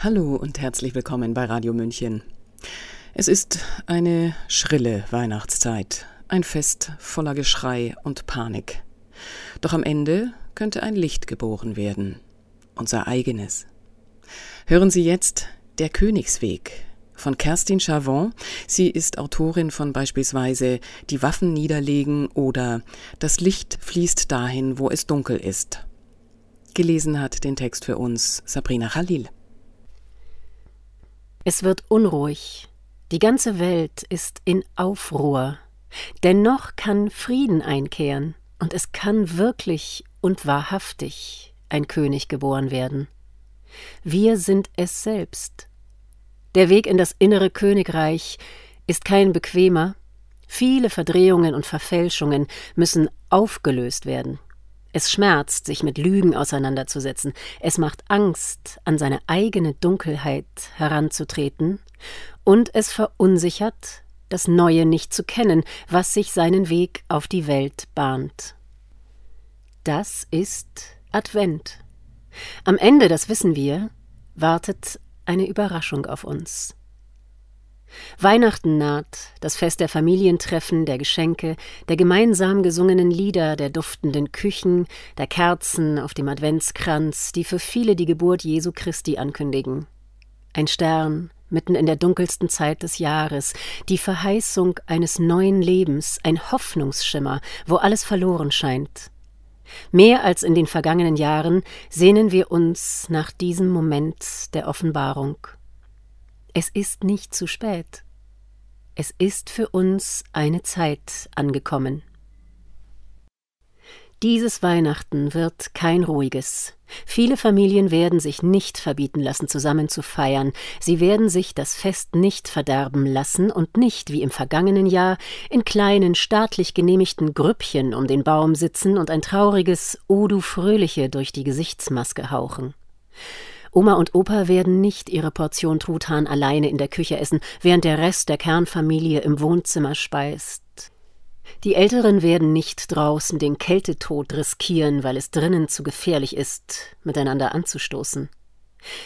Hallo und herzlich willkommen bei Radio München. Es ist eine schrille Weihnachtszeit, ein Fest voller Geschrei und Panik. Doch am Ende könnte ein Licht geboren werden, unser eigenes. Hören Sie jetzt Der Königsweg von Kerstin Chavon. Sie ist Autorin von beispielsweise Die Waffen niederlegen oder Das Licht fließt dahin, wo es dunkel ist. Gelesen hat den Text für uns Sabrina Khalil. Es wird unruhig. Die ganze Welt ist in Aufruhr. Dennoch kann Frieden einkehren und es kann wirklich und wahrhaftig ein König geboren werden. Wir sind es selbst. Der Weg in das innere Königreich ist kein bequemer. Viele Verdrehungen und Verfälschungen müssen aufgelöst werden. Es schmerzt, sich mit Lügen auseinanderzusetzen. Es macht Angst, an seine eigene Dunkelheit heranzutreten. Und es verunsichert, das Neue nicht zu kennen, was sich seinen Weg auf die Welt bahnt. Das ist Advent. Am Ende, das wissen wir, wartet eine Überraschung auf uns. Weihnachten naht, das Fest der Familientreffen, der Geschenke, der gemeinsam gesungenen Lieder, der duftenden Küchen, der Kerzen auf dem Adventskranz, die für viele die Geburt Jesu Christi ankündigen. Ein Stern, mitten in der dunkelsten Zeit des Jahres, die Verheißung eines neuen Lebens, ein Hoffnungsschimmer, wo alles verloren scheint. Mehr als in den vergangenen Jahren sehnen wir uns nach diesem Moment der Offenbarung. Es ist nicht zu spät. Es ist für uns eine Zeit angekommen. Dieses Weihnachten wird kein ruhiges. Viele Familien werden sich nicht verbieten lassen, zusammen zu feiern. Sie werden sich das Fest nicht verderben lassen und nicht, wie im vergangenen Jahr, in kleinen, staatlich genehmigten Grüppchen um den Baum sitzen und ein trauriges O du Fröhliche durch die Gesichtsmaske hauchen. Oma und Opa werden nicht ihre Portion Truthahn alleine in der Küche essen, während der Rest der Kernfamilie im Wohnzimmer speist. Die Älteren werden nicht draußen den Kältetod riskieren, weil es drinnen zu gefährlich ist, miteinander anzustoßen.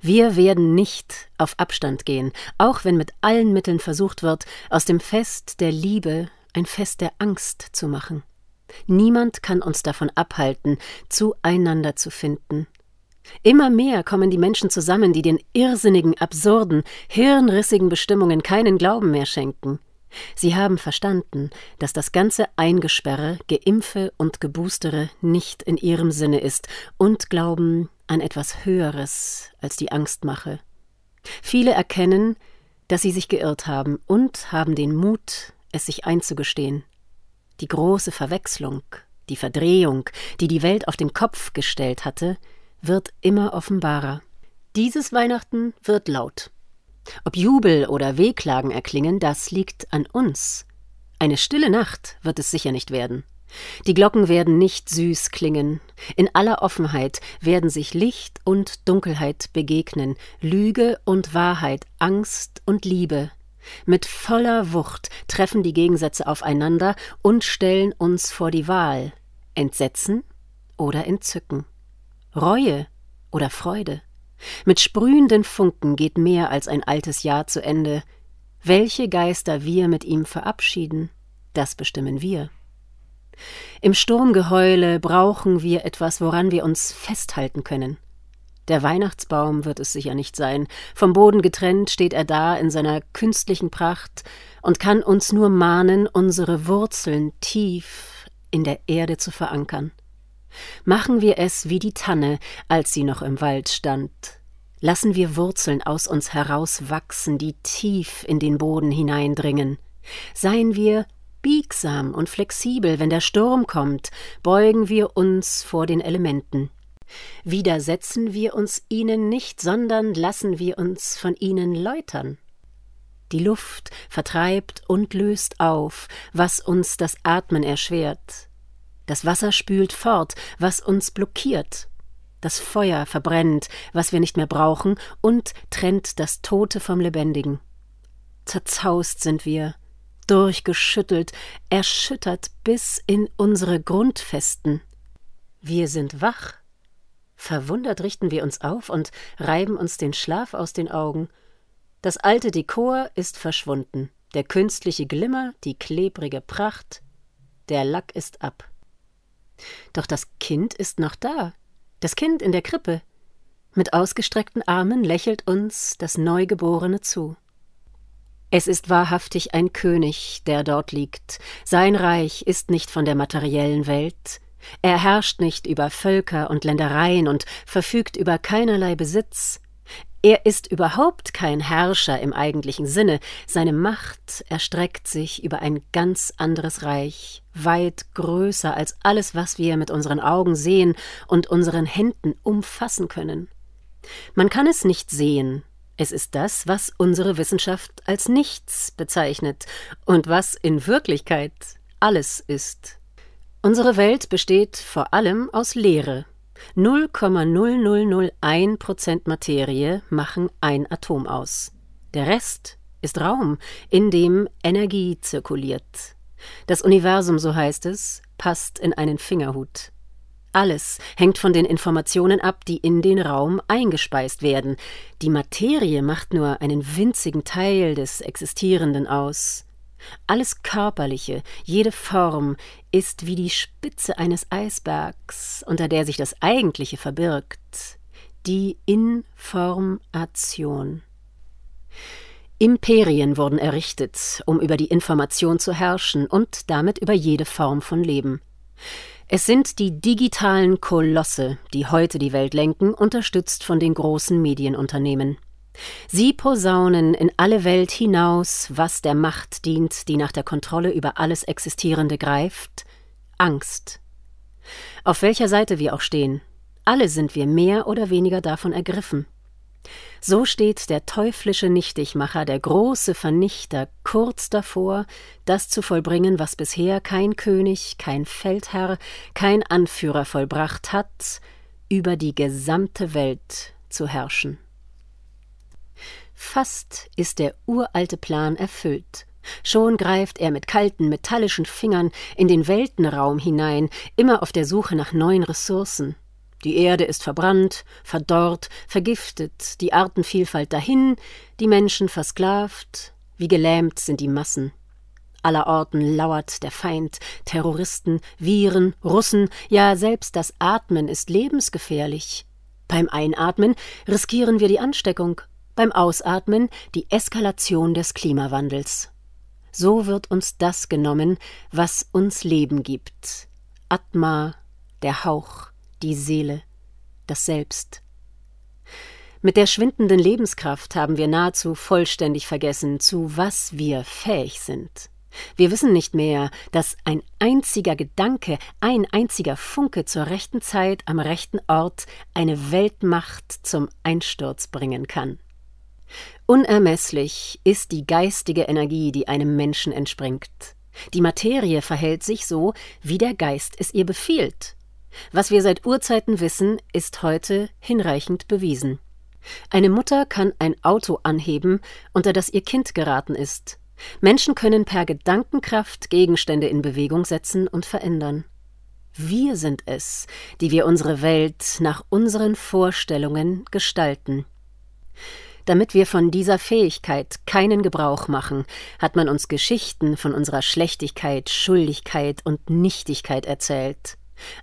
Wir werden nicht auf Abstand gehen, auch wenn mit allen Mitteln versucht wird, aus dem Fest der Liebe ein Fest der Angst zu machen. Niemand kann uns davon abhalten, zueinander zu finden, Immer mehr kommen die Menschen zusammen, die den irrsinnigen, absurden, hirnrissigen Bestimmungen keinen Glauben mehr schenken. Sie haben verstanden, dass das ganze Eingesperre, Geimpfe und Geboostere nicht in ihrem Sinne ist und glauben an etwas Höheres als die Angstmache. Viele erkennen, dass sie sich geirrt haben und haben den Mut, es sich einzugestehen. Die große Verwechslung, die Verdrehung, die die Welt auf den Kopf gestellt hatte, wird immer offenbarer. Dieses Weihnachten wird laut. Ob Jubel oder Wehklagen erklingen, das liegt an uns. Eine stille Nacht wird es sicher nicht werden. Die Glocken werden nicht süß klingen. In aller Offenheit werden sich Licht und Dunkelheit begegnen, Lüge und Wahrheit, Angst und Liebe. Mit voller Wucht treffen die Gegensätze aufeinander und stellen uns vor die Wahl Entsetzen oder Entzücken. Reue oder Freude. Mit sprühenden Funken geht mehr als ein altes Jahr zu Ende. Welche Geister wir mit ihm verabschieden, das bestimmen wir. Im Sturmgeheule brauchen wir etwas, woran wir uns festhalten können. Der Weihnachtsbaum wird es sicher nicht sein. Vom Boden getrennt steht er da in seiner künstlichen Pracht und kann uns nur mahnen, unsere Wurzeln tief in der Erde zu verankern. Machen wir es wie die Tanne, als sie noch im Wald stand. Lassen wir Wurzeln aus uns herauswachsen, die tief in den Boden hineindringen. Seien wir biegsam und flexibel, wenn der Sturm kommt, beugen wir uns vor den Elementen. Widersetzen wir uns ihnen nicht, sondern lassen wir uns von ihnen läutern. Die Luft vertreibt und löst auf, was uns das Atmen erschwert. Das Wasser spült fort, was uns blockiert. Das Feuer verbrennt, was wir nicht mehr brauchen, und trennt das Tote vom Lebendigen. Zerzaust sind wir, durchgeschüttelt, erschüttert bis in unsere Grundfesten. Wir sind wach. Verwundert richten wir uns auf und reiben uns den Schlaf aus den Augen. Das alte Dekor ist verschwunden, der künstliche Glimmer, die klebrige Pracht, der Lack ist ab. Doch das Kind ist noch da, das Kind in der Krippe. Mit ausgestreckten Armen lächelt uns das Neugeborene zu. Es ist wahrhaftig ein König, der dort liegt. Sein Reich ist nicht von der materiellen Welt. Er herrscht nicht über Völker und Ländereien und verfügt über keinerlei Besitz. Er ist überhaupt kein Herrscher im eigentlichen Sinne. Seine Macht erstreckt sich über ein ganz anderes Reich, weit größer als alles, was wir mit unseren Augen sehen und unseren Händen umfassen können. Man kann es nicht sehen, es ist das, was unsere Wissenschaft als nichts bezeichnet und was in Wirklichkeit alles ist. Unsere Welt besteht vor allem aus Leere. 0,0001 Prozent Materie machen ein Atom aus. Der Rest ist Raum, in dem Energie zirkuliert. Das Universum, so heißt es, passt in einen Fingerhut. Alles hängt von den Informationen ab, die in den Raum eingespeist werden. Die Materie macht nur einen winzigen Teil des Existierenden aus. Alles Körperliche, jede Form ist wie die Spitze eines Eisbergs, unter der sich das Eigentliche verbirgt, die Information. Imperien wurden errichtet, um über die Information zu herrschen und damit über jede Form von Leben. Es sind die digitalen Kolosse, die heute die Welt lenken, unterstützt von den großen Medienunternehmen. Sie posaunen in alle Welt hinaus, was der Macht dient, die nach der Kontrolle über alles Existierende greift Angst. Auf welcher Seite wir auch stehen, alle sind wir mehr oder weniger davon ergriffen. So steht der teuflische Nichtigmacher, der große Vernichter, kurz davor, das zu vollbringen, was bisher kein König, kein Feldherr, kein Anführer vollbracht hat, über die gesamte Welt zu herrschen. Fast ist der uralte Plan erfüllt. Schon greift er mit kalten, metallischen Fingern in den Weltenraum hinein, immer auf der Suche nach neuen Ressourcen. Die Erde ist verbrannt, verdorrt, vergiftet, die Artenvielfalt dahin, die Menschen versklavt, wie gelähmt sind die Massen. Allerorten lauert der Feind, Terroristen, Viren, Russen, ja selbst das Atmen ist lebensgefährlich. Beim Einatmen riskieren wir die Ansteckung, beim Ausatmen die Eskalation des Klimawandels. So wird uns das genommen, was uns Leben gibt. Atma, der Hauch, die Seele, das Selbst. Mit der schwindenden Lebenskraft haben wir nahezu vollständig vergessen, zu was wir fähig sind. Wir wissen nicht mehr, dass ein einziger Gedanke, ein einziger Funke zur rechten Zeit am rechten Ort eine Weltmacht zum Einsturz bringen kann. Unermesslich ist die geistige Energie, die einem Menschen entspringt. Die Materie verhält sich so, wie der Geist es ihr befiehlt. Was wir seit Urzeiten wissen, ist heute hinreichend bewiesen. Eine Mutter kann ein Auto anheben, unter das ihr Kind geraten ist. Menschen können per Gedankenkraft Gegenstände in Bewegung setzen und verändern. Wir sind es, die wir unsere Welt nach unseren Vorstellungen gestalten. Damit wir von dieser Fähigkeit keinen Gebrauch machen, hat man uns Geschichten von unserer Schlechtigkeit, Schuldigkeit und Nichtigkeit erzählt.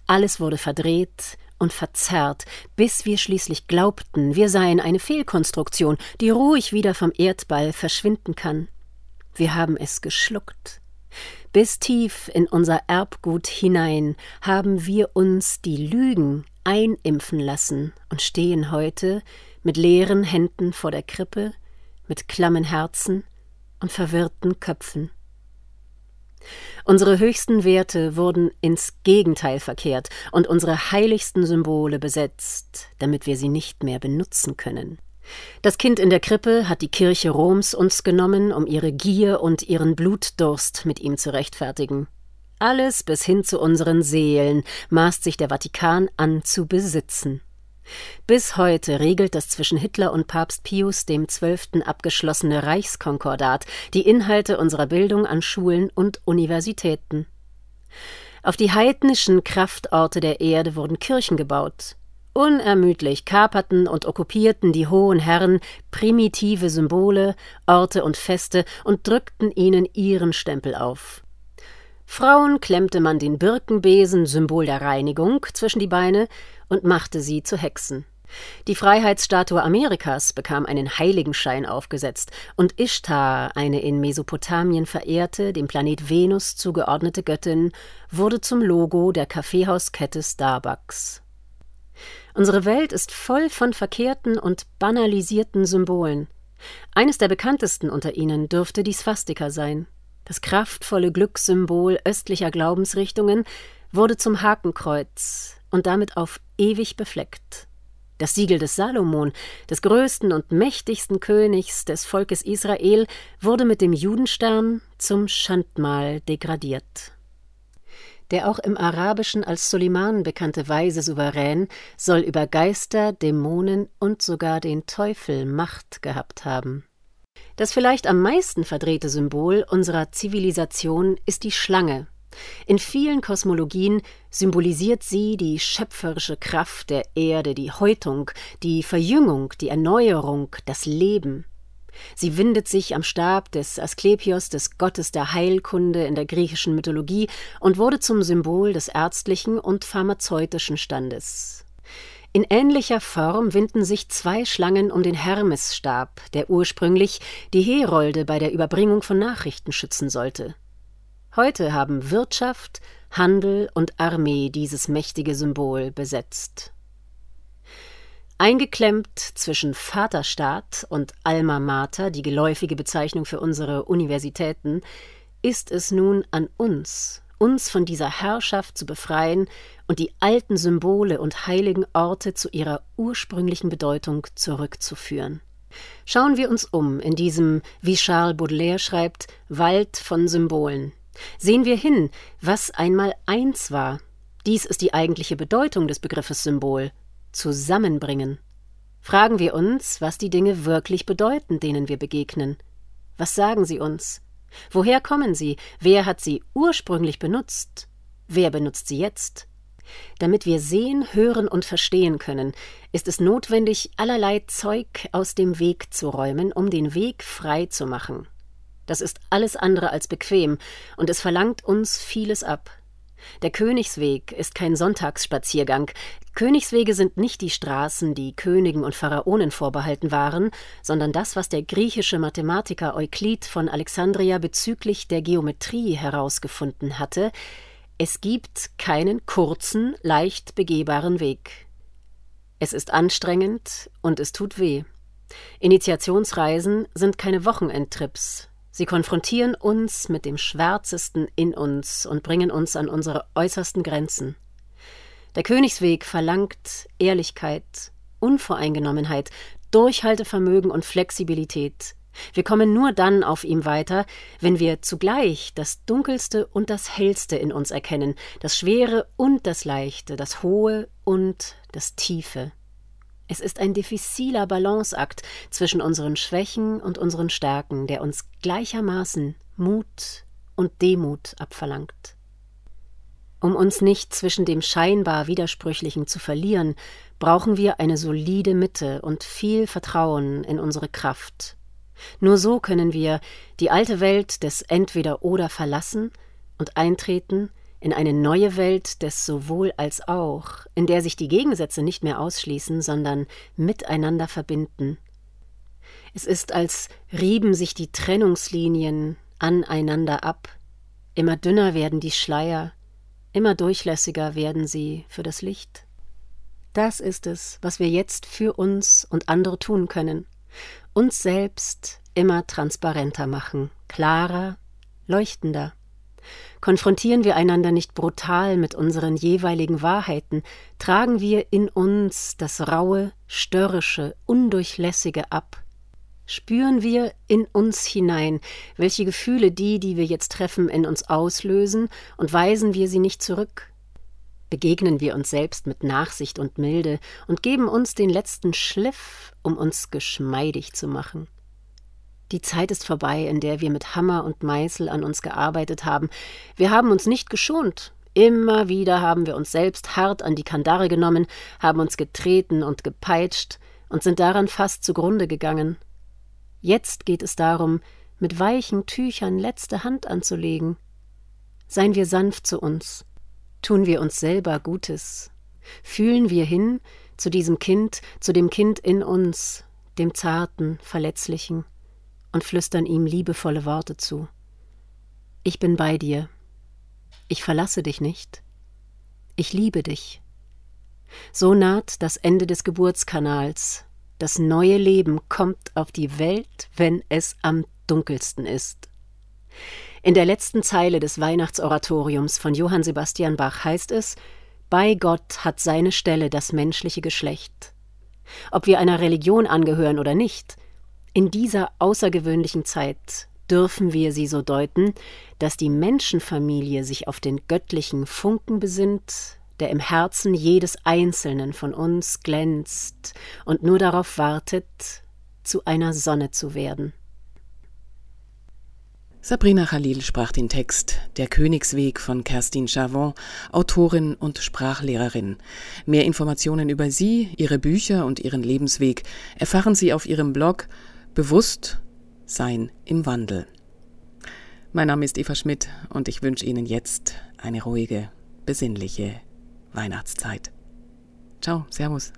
Alles wurde verdreht und verzerrt, bis wir schließlich glaubten, wir seien eine Fehlkonstruktion, die ruhig wieder vom Erdball verschwinden kann. Wir haben es geschluckt. Bis tief in unser Erbgut hinein haben wir uns die Lügen einimpfen lassen und stehen heute mit leeren Händen vor der Krippe, mit klammen Herzen und verwirrten Köpfen. Unsere höchsten Werte wurden ins Gegenteil verkehrt und unsere heiligsten Symbole besetzt, damit wir sie nicht mehr benutzen können. Das Kind in der Krippe hat die Kirche Roms uns genommen, um ihre Gier und ihren Blutdurst mit ihm zu rechtfertigen. Alles bis hin zu unseren Seelen maßt sich der Vatikan an zu besitzen. Bis heute regelt das zwischen Hitler und Papst Pius XII. abgeschlossene Reichskonkordat die Inhalte unserer Bildung an Schulen und Universitäten. Auf die heidnischen Kraftorte der Erde wurden Kirchen gebaut. Unermüdlich kaperten und okkupierten die hohen Herren primitive Symbole, Orte und Feste und drückten ihnen ihren Stempel auf. Frauen klemmte man den Birkenbesen, Symbol der Reinigung, zwischen die Beine und machte sie zu Hexen. Die Freiheitsstatue Amerikas bekam einen Heiligenschein aufgesetzt und Ishtar, eine in Mesopotamien verehrte, dem Planet Venus zugeordnete Göttin, wurde zum Logo der Kaffeehauskette Starbucks. Unsere Welt ist voll von verkehrten und banalisierten Symbolen. Eines der bekanntesten unter ihnen dürfte die Swastika sein. Das kraftvolle Glückssymbol östlicher Glaubensrichtungen wurde zum Hakenkreuz und damit auf ewig befleckt. Das Siegel des Salomon, des größten und mächtigsten Königs des Volkes Israel, wurde mit dem Judenstern zum Schandmal degradiert. Der auch im Arabischen als Soliman bekannte weise Souverän soll über Geister, Dämonen und sogar den Teufel Macht gehabt haben. Das vielleicht am meisten verdrehte Symbol unserer Zivilisation ist die Schlange. In vielen Kosmologien symbolisiert sie die schöpferische Kraft der Erde, die Häutung, die Verjüngung, die Erneuerung, das Leben. Sie windet sich am Stab des Asklepios, des Gottes der Heilkunde in der griechischen Mythologie, und wurde zum Symbol des ärztlichen und pharmazeutischen Standes. In ähnlicher Form winden sich zwei Schlangen um den Hermesstab, der ursprünglich die Herolde bei der Überbringung von Nachrichten schützen sollte. Heute haben Wirtschaft, Handel und Armee dieses mächtige Symbol besetzt. Eingeklemmt zwischen Vaterstaat und Alma Mater, die geläufige Bezeichnung für unsere Universitäten, ist es nun an uns, uns von dieser Herrschaft zu befreien und die alten Symbole und heiligen Orte zu ihrer ursprünglichen Bedeutung zurückzuführen. Schauen wir uns um in diesem, wie Charles Baudelaire schreibt, Wald von Symbolen. Sehen wir hin, was einmal eins war. Dies ist die eigentliche Bedeutung des Begriffes Symbol zusammenbringen. Fragen wir uns, was die Dinge wirklich bedeuten, denen wir begegnen. Was sagen sie uns? Woher kommen sie? Wer hat sie ursprünglich benutzt? Wer benutzt sie jetzt? Damit wir sehen, hören und verstehen können, ist es notwendig, allerlei Zeug aus dem Weg zu räumen, um den Weg frei zu machen. Das ist alles andere als bequem, und es verlangt uns vieles ab. Der Königsweg ist kein Sonntagsspaziergang. Königswege sind nicht die Straßen, die Königen und Pharaonen vorbehalten waren, sondern das, was der griechische Mathematiker Euklid von Alexandria bezüglich der Geometrie herausgefunden hatte. Es gibt keinen kurzen, leicht begehbaren Weg. Es ist anstrengend und es tut weh. Initiationsreisen sind keine Wochenendtrips, Sie konfrontieren uns mit dem Schwärzesten in uns und bringen uns an unsere äußersten Grenzen. Der Königsweg verlangt Ehrlichkeit, Unvoreingenommenheit, Durchhaltevermögen und Flexibilität. Wir kommen nur dann auf ihm weiter, wenn wir zugleich das Dunkelste und das Hellste in uns erkennen, das Schwere und das Leichte, das Hohe und das Tiefe. Es ist ein diffiziler Balanceakt zwischen unseren Schwächen und unseren Stärken, der uns gleichermaßen Mut und Demut abverlangt. Um uns nicht zwischen dem scheinbar Widersprüchlichen zu verlieren, brauchen wir eine solide Mitte und viel Vertrauen in unsere Kraft. Nur so können wir die alte Welt des Entweder oder verlassen und eintreten in eine neue Welt des sowohl als auch, in der sich die Gegensätze nicht mehr ausschließen, sondern miteinander verbinden. Es ist, als rieben sich die Trennungslinien aneinander ab, immer dünner werden die Schleier, immer durchlässiger werden sie für das Licht. Das ist es, was wir jetzt für uns und andere tun können, uns selbst immer transparenter machen, klarer, leuchtender. Konfrontieren wir einander nicht brutal mit unseren jeweiligen Wahrheiten, tragen wir in uns das raue, störrische, undurchlässige ab. Spüren wir in uns hinein, welche Gefühle die, die wir jetzt treffen, in uns auslösen, und weisen wir sie nicht zurück. Begegnen wir uns selbst mit Nachsicht und Milde und geben uns den letzten Schliff, um uns geschmeidig zu machen. Die Zeit ist vorbei, in der wir mit Hammer und Meißel an uns gearbeitet haben. Wir haben uns nicht geschont, Immer wieder haben wir uns selbst hart an die Kandare genommen, haben uns getreten und gepeitscht und sind daran fast zugrunde gegangen. Jetzt geht es darum, mit weichen Tüchern letzte Hand anzulegen. Seien wir sanft zu uns, tun wir uns selber Gutes, fühlen wir hin zu diesem Kind, zu dem Kind in uns, dem zarten, verletzlichen, und flüstern ihm liebevolle Worte zu. Ich bin bei dir. Ich verlasse dich nicht. Ich liebe dich. So naht das Ende des Geburtskanals. Das neue Leben kommt auf die Welt, wenn es am dunkelsten ist. In der letzten Zeile des Weihnachtsoratoriums von Johann Sebastian Bach heißt es Bei Gott hat seine Stelle das menschliche Geschlecht. Ob wir einer Religion angehören oder nicht, in dieser außergewöhnlichen Zeit dürfen wir sie so deuten, dass die Menschenfamilie sich auf den göttlichen Funken besinnt, der im Herzen jedes Einzelnen von uns glänzt und nur darauf wartet, zu einer Sonne zu werden. Sabrina Khalil sprach den Text Der Königsweg von Kerstin Chavon, Autorin und Sprachlehrerin. Mehr Informationen über sie, ihre Bücher und ihren Lebensweg erfahren Sie auf ihrem Blog Bewusst Sein im Wandel. Mein Name ist Eva Schmidt und ich wünsche Ihnen jetzt eine ruhige, besinnliche Weihnachtszeit. Ciao, Servus.